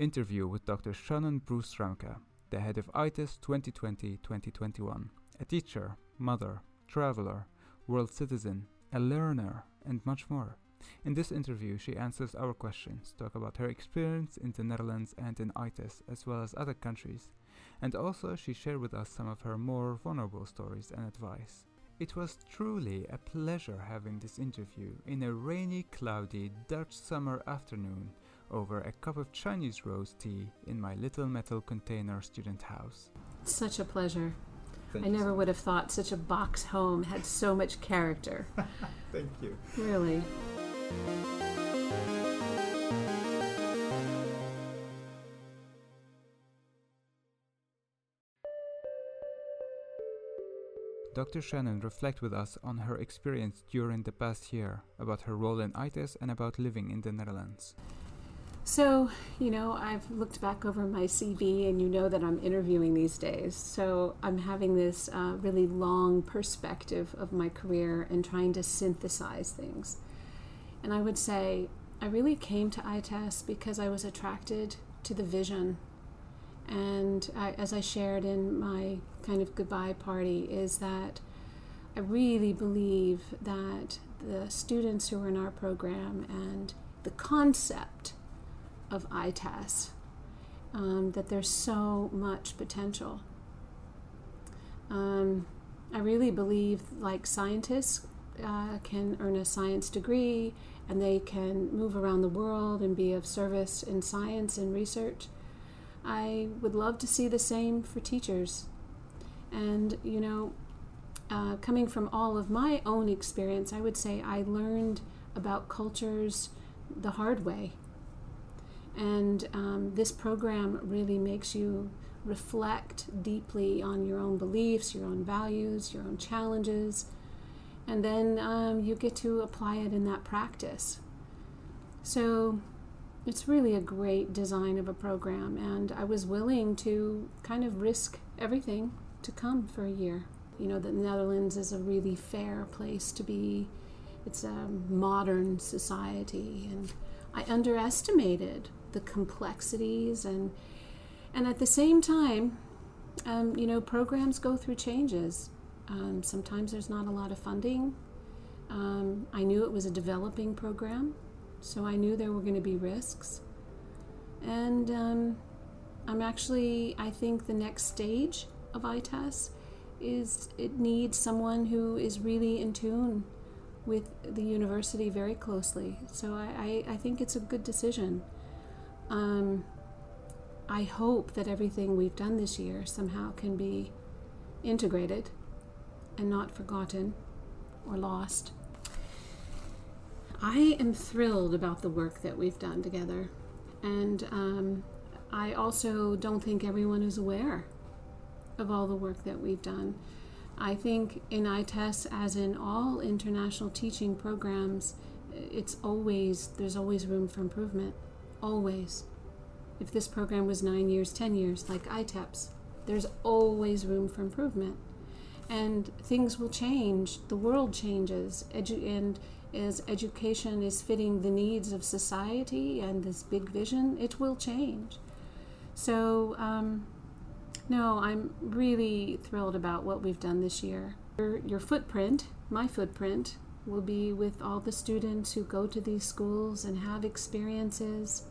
Interview with Dr. Shannon Bruce Ramke, the head of ITES 2020-2021, a teacher, mother, traveler, world citizen, a learner, and much more. In this interview, she answers our questions, talk about her experience in the Netherlands and in ITES, as well as other countries, and also she shared with us some of her more vulnerable stories and advice. It was truly a pleasure having this interview in a rainy, cloudy Dutch summer afternoon over a cup of Chinese rose tea in my little metal container student house. Such a pleasure. Thank I never so would have thought such a box home had so much character. Thank you. really. Dr. Shannon reflect with us on her experience during the past year, about her role in ITIS and about living in the Netherlands. So, you know, I've looked back over my CV and you know that I'm interviewing these days. So I'm having this uh, really long perspective of my career and trying to synthesize things. And I would say I really came to ITES because I was attracted to the vision. And I, as I shared in my kind of goodbye party, is that I really believe that the students who are in our program and the concept of ITAS, um, that there's so much potential. Um, I really believe, like scientists uh, can earn a science degree and they can move around the world and be of service in science and research. I would love to see the same for teachers. And, you know, uh, coming from all of my own experience, I would say I learned about cultures the hard way. And um, this program really makes you reflect deeply on your own beliefs, your own values, your own challenges, and then um, you get to apply it in that practice. So it's really a great design of a program, and I was willing to kind of risk everything to come for a year. You know, the Netherlands is a really fair place to be. It's a modern society, and I underestimated the complexities and and at the same time, um, you know, programs go through changes. Um, sometimes there's not a lot of funding. Um, I knew it was a developing program, so I knew there were going to be risks. And um, I'm actually, I think the next stage of ITES is it needs someone who is really in tune with the university very closely. So I, I, I think it's a good decision. Um, I hope that everything we've done this year somehow can be integrated and not forgotten or lost. I am thrilled about the work that we've done together, and um, I also don't think everyone is aware of all the work that we've done. I think in ITES, as in all international teaching programs, it's always, there's always room for improvement. Always. If this program was nine years, ten years, like ITEPS, there's always room for improvement. And things will change, the world changes, edu- and as education is fitting the needs of society and this big vision, it will change. So, um, no, I'm really thrilled about what we've done this year. Your, your footprint, my footprint, will be with all the students who go to these schools and have experiences,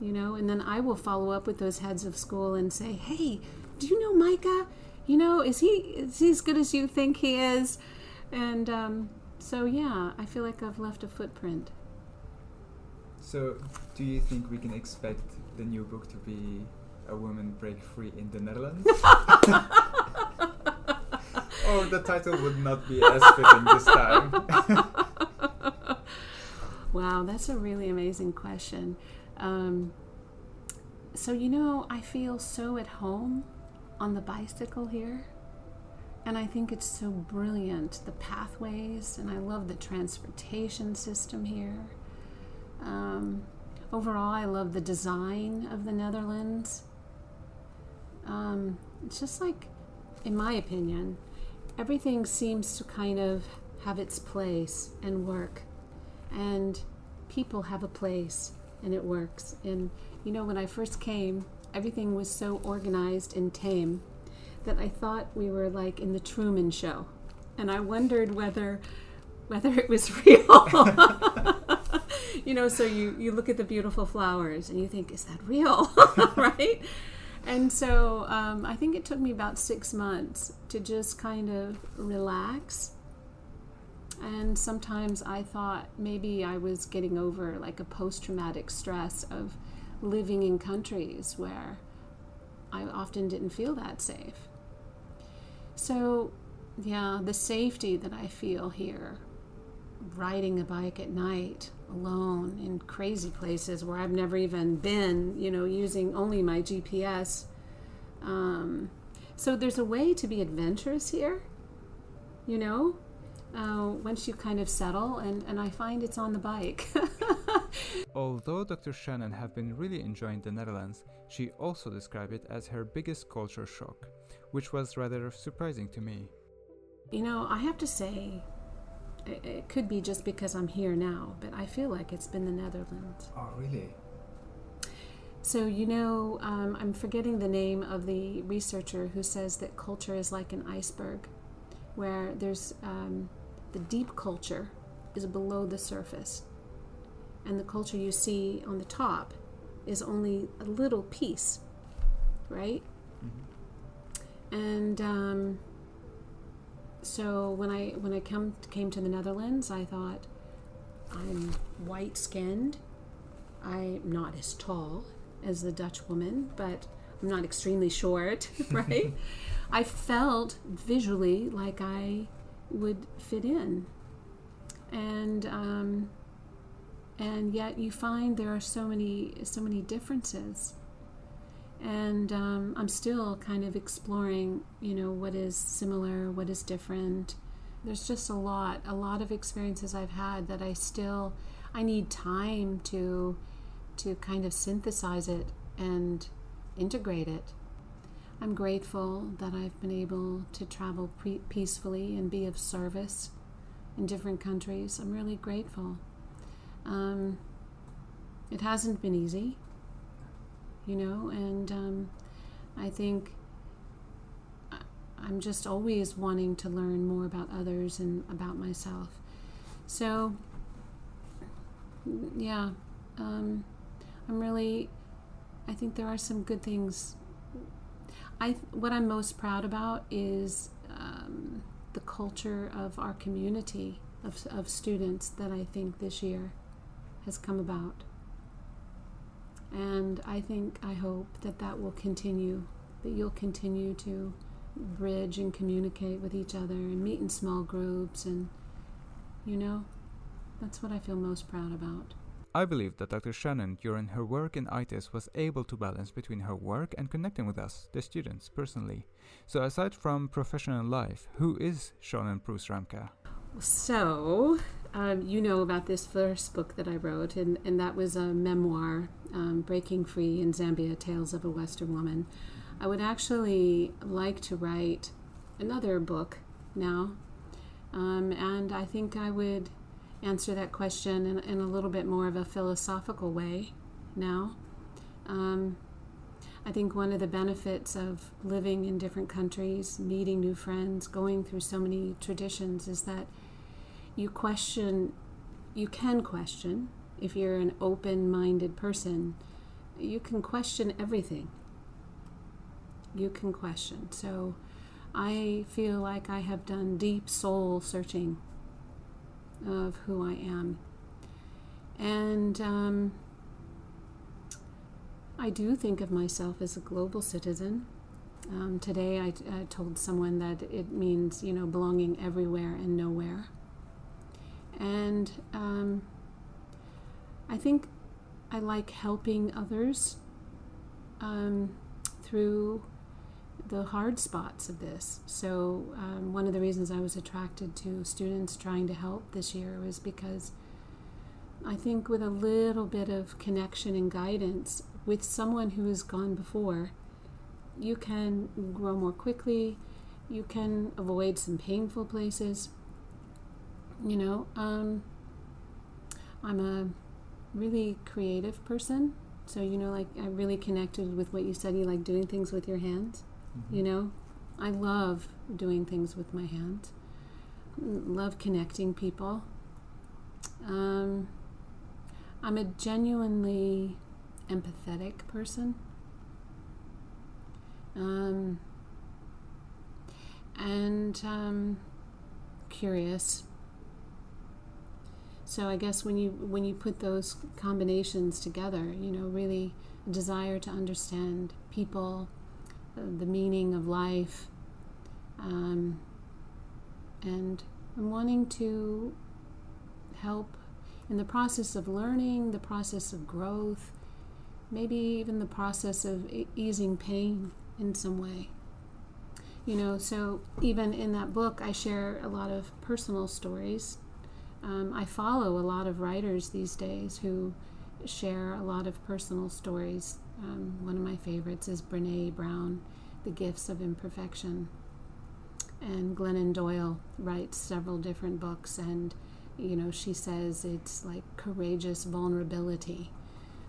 you know, and then I will follow up with those heads of school and say, hey, do you know Micah? You know, is he is he as good as you think he is? And um, so, yeah, I feel like I've left a footprint. So, do you think we can expect the new book to be A Woman Break Free in the Netherlands? or the title would not be as fitting this time? Wow, that's a really amazing question. Um, so, you know, I feel so at home on the bicycle here. And I think it's so brilliant the pathways, and I love the transportation system here. Um, overall, I love the design of the Netherlands. Um, it's just like, in my opinion, everything seems to kind of have its place and work, and people have a place and it works. And you know, when I first came, everything was so organized and tame that I thought we were like in the Truman Show, and I wondered whether whether it was real. you know, so you you look at the beautiful flowers and you think, is that real, right? And so um, I think it took me about six months to just kind of relax. And sometimes I thought maybe I was getting over like a post traumatic stress of living in countries where I often didn't feel that safe. So, yeah, the safety that I feel here, riding a bike at night alone in crazy places where I've never even been, you know, using only my GPS. Um, so there's a way to be adventurous here, you know, uh, once you kind of settle, and, and I find it's on the bike. Although Dr. Shannon have been really enjoying the Netherlands, she also described it as her biggest culture shock, which was rather surprising to me. You know, I have to say, it, could be just because I'm here now, but I feel like it's been the Netherlands. Oh, really? So, you know, um, I'm forgetting the name of the researcher who says that culture is like an iceberg, where there's um, the deep culture is below the surface, and the culture you see on the top is only a little piece, right? Mm-hmm. And um, so when I when I come came to the Netherlands, I thought I'm white skinned. I'm not as tall as the Dutch woman, but I'm not extremely short, right? I felt visually like I would fit in, and um, and yet you find there are so many so many differences and um, i'm still kind of exploring you know what is similar what is different. There's just a lot a lot of experiences i've had that i still i need time to to kind of synthesize it and integrate it. I'm grateful that i've been able to travel pre- peacefully and be of service in different countries. I'm really grateful. Um, it hasn't been easy you know, and um, I think I'm just always wanting to learn more about others and about myself. So, yeah, um, I'm really, I think there are some good things. I what I'm most proud about is um, the culture of our community of, of students that I think this year has come about. And I think, I hope that that will continue, that you'll continue to bridge and communicate with each other and meet in small groups. And, you know, that's what I feel most proud about. I believe that Dr. Shannon, during her work in ITIS, was able to balance between her work and connecting with us, the students, personally. So, aside from professional life, who is Shannon Bruce Ramke? So, um, you know about this first book that I wrote, and, and that was a memoir, um, Breaking Free in Zambia Tales of a Western Woman. I would actually like to write another book now, um, and I think I would answer that question in, in, a little bit more of a philosophical way now. Um, I think one of the benefits of living in different countries, meeting new friends, going through so many traditions is that you question, you can question, if you're an open minded person, you can question everything. You can question. So I feel like I have done deep soul searching of who I am. And um, I do think of myself as a global citizen. Um, today I, I told someone that it means, you know, belonging everywhere and nowhere. And um, I think I like helping others um, through the hard spots of this. So, um, one of the reasons I was attracted to students trying to help this year was because I think with a little bit of connection and guidance with someone who has gone before, you can grow more quickly, you can avoid some painful places, you know, um, I'm a really creative person. So, you know, like I really connected with what you said. You like doing things with your hands. Mm-hmm. You know, I love doing things with my hands. Love connecting people. Um, I'm a genuinely empathetic person. Um, and um, curious. So I guess when you when you put those combinations together, you know, really desire to understand people, the meaning of life, um, and wanting to help in the process of learning, the process of growth, maybe even the process of easing pain in some way. You know, so even in that book, I share a lot of personal stories. Um, I follow a lot of writers these days who share a lot of personal stories. Um, one of my favorites is Brene Brown, The Gifts of Imperfection. And Glennon Doyle writes several different books, and you know, she says it's like courageous vulnerability.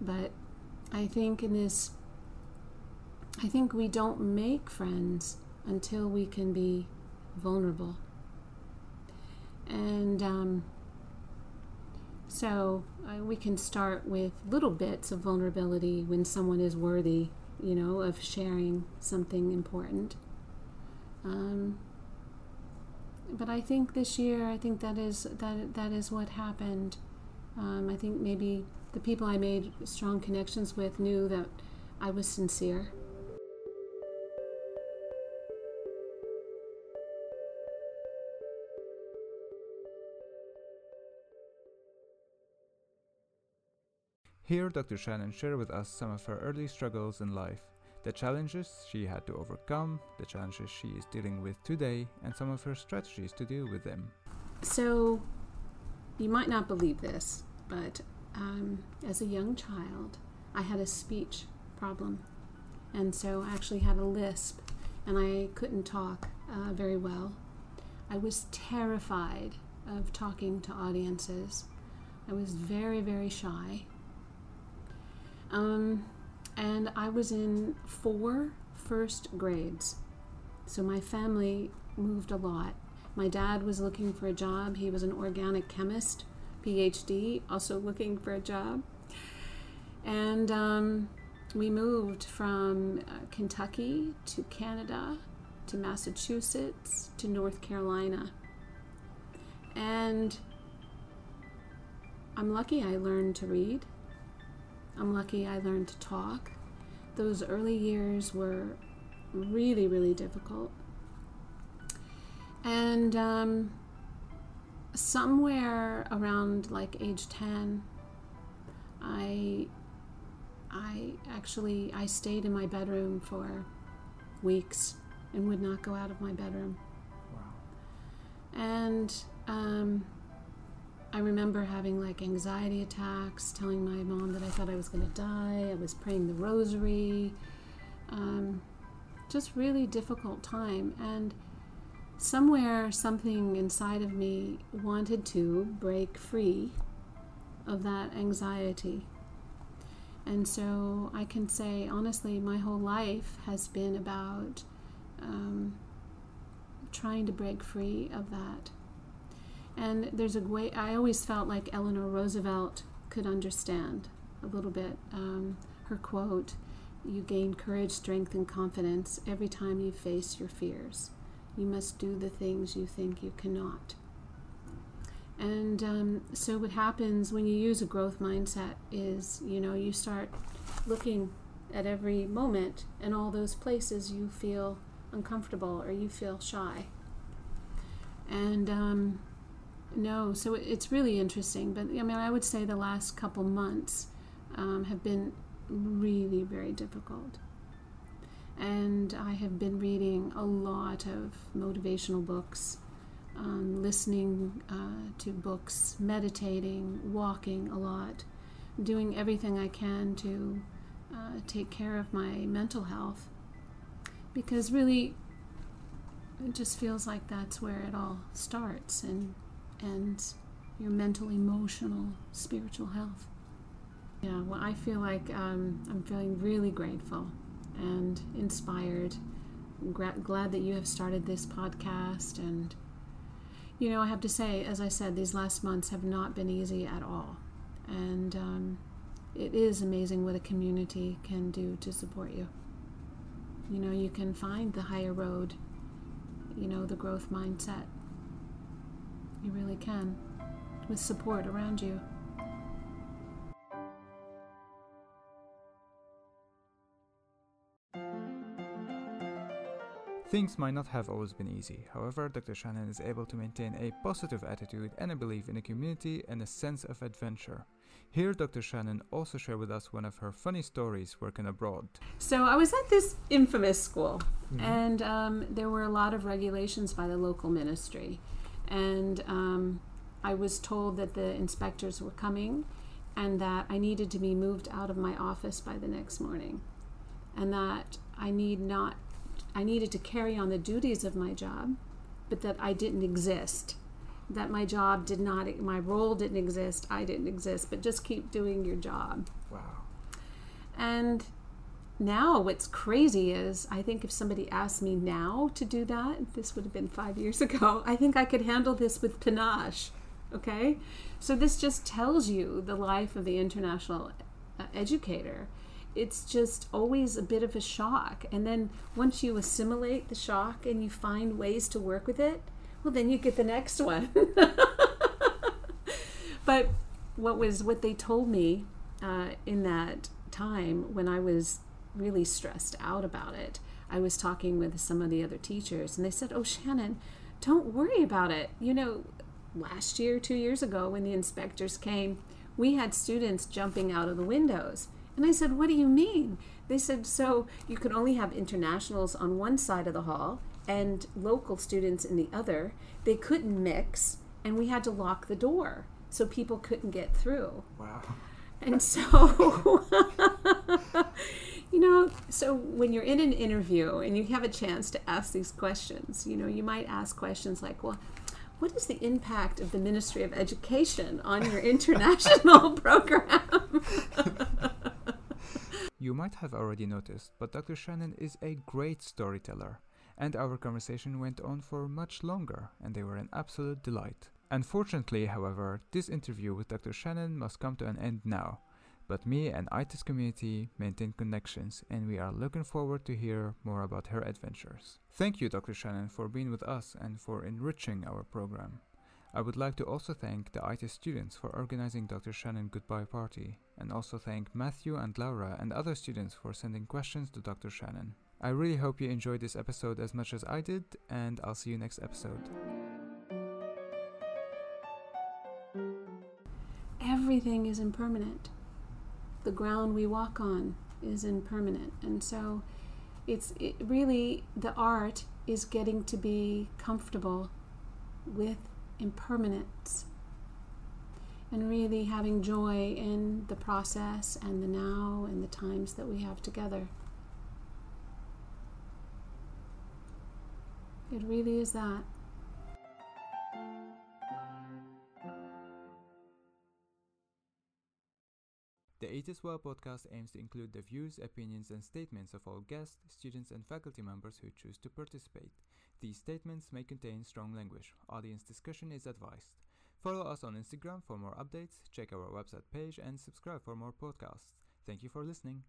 But I think in this, I think we don't make friends until we can be vulnerable. And um, so uh, we can start with little bits of vulnerability when someone is worthy, you know, of sharing something important. Um, but I think this year, I think that is that that is what happened. Um, I think maybe the people I made strong connections with knew that I was sincere. Here, Dr. Shannon shared with us some of her early struggles in life, the challenges she had to overcome, the challenges she is dealing with today, and some of her strategies to deal with them. So, you might not believe this, but um, as a young child, I had a speech problem. And so I actually had a lisp, and I couldn't talk uh, very well. I was terrified of talking to audiences. I was very, very shy. Um, and I was in four first grades. So my family moved a lot. My dad was looking for a job. He was an organic chemist, PhD, also looking for a job. And um, we moved from uh, Kentucky to Canada to Massachusetts to North Carolina. And I'm lucky I learned to read. I'm lucky I learned to talk. Those early years were really, really difficult. And um, somewhere around like age 10, I I actually I stayed in my bedroom for weeks and would not go out of my bedroom. Wow. And um, I remember having like anxiety attacks, telling my mom that I thought I was going to die. I was praying the rosary. Um, just really difficult time. And somewhere, something inside of me wanted to break free of that anxiety. And so I can say, honestly, my whole life has been about um, trying to break free of that. And there's a way, I always felt like Eleanor Roosevelt could understand a little bit. Um, her quote, You gain courage, strength, and confidence every time you face your fears. You must do the things you think you cannot. And um, so, what happens when you use a growth mindset is, you know, you start looking at every moment and all those places you feel uncomfortable or you feel shy. And um, no, so it's really interesting. But I mean, I would say the last couple months um, have been really very difficult. And I have been reading a lot of motivational books, um, listening uh, to books, meditating, walking a lot, doing everything I can to uh, take care of my mental health. Because really, it just feels like that's where it all starts. And and your mental, emotional, spiritual health. Yeah, well, I feel like um, I'm feeling really grateful and inspired. Gra- glad that you have started this podcast. And, you know, I have to say, as I said, these last months have not been easy at all. And um, it is amazing what a community can do to support you. You know, you can find the higher road, you know, the growth mindset. You really can, with support around you. Things might not have always been easy. However, Dr. Shannon is able to maintain a positive attitude and a belief in a community and a sense of adventure. Here, Dr. Shannon also shared with us one of her funny stories working abroad. So, I was at this infamous school, mm-hmm. and um, there were a lot of regulations by the local ministry. And um, I was told that the inspectors were coming and that I needed to be moved out of my office by the next morning, and that I need not I needed to carry on the duties of my job, but that I didn't exist. That my job did not, my role didn't exist, I didn't exist, but just keep doing your job. Wow. And now what's crazy is I think if somebody asked me now to do that, this would have been five years ago, I think I could handle this with panache. Okay? So this just tells you the life of the international uh, educator it's just always a bit of a shock. And then once you assimilate the shock and you find ways to work with it, well, then you get the next one. but what was what they told me uh, in that time when I was really stressed out about it, I was talking with some of the other teachers, and they said, "Oh, Shannon, don't worry about it. You know, last year, two years ago, when the inspectors came." We had students jumping out of the windows and I said, What do you mean? They said, So you can only have internationals on one side of the hall and local students in the other. They couldn't mix, and we had to lock the door so people couldn't get through. Wow. And so, you know, so when you're in an interview and you have a chance to ask these questions, you know, you might ask questions like, well, what is the impact of the Ministry of Education on your international program? You might have already noticed, but Dr. Shannon is a great storyteller, and our conversation went on for much longer, and they were an absolute delight. Unfortunately, however, this interview with Dr. Shannon must come to an end now, but me and ITIS community maintain connections, and we are looking forward to hear more about her adventures. Thank you, Dr. Shannon, for being with us and for enriching our program. I would like to also thank the IT students for organizing Dr. Shannon Goodbye Party, and also thank Matthew and Laura and other students for sending questions to Dr. Shannon. I really hope you enjoyed this episode as much as I did, and I'll see you next episode. Everything is impermanent. The ground we walk on is impermanent, and so it's it really the art is getting to be comfortable with impermanence and really having joy in the process and the now and the times that we have together. It really is that. The It Is Well podcast aims to include the views, opinions, and statements of all guests, students, and faculty members who choose to participate. These statements may contain strong language. Audience discussion is advised. Follow us on Instagram for more updates, check our website page, and subscribe for more podcasts. Thank you for listening.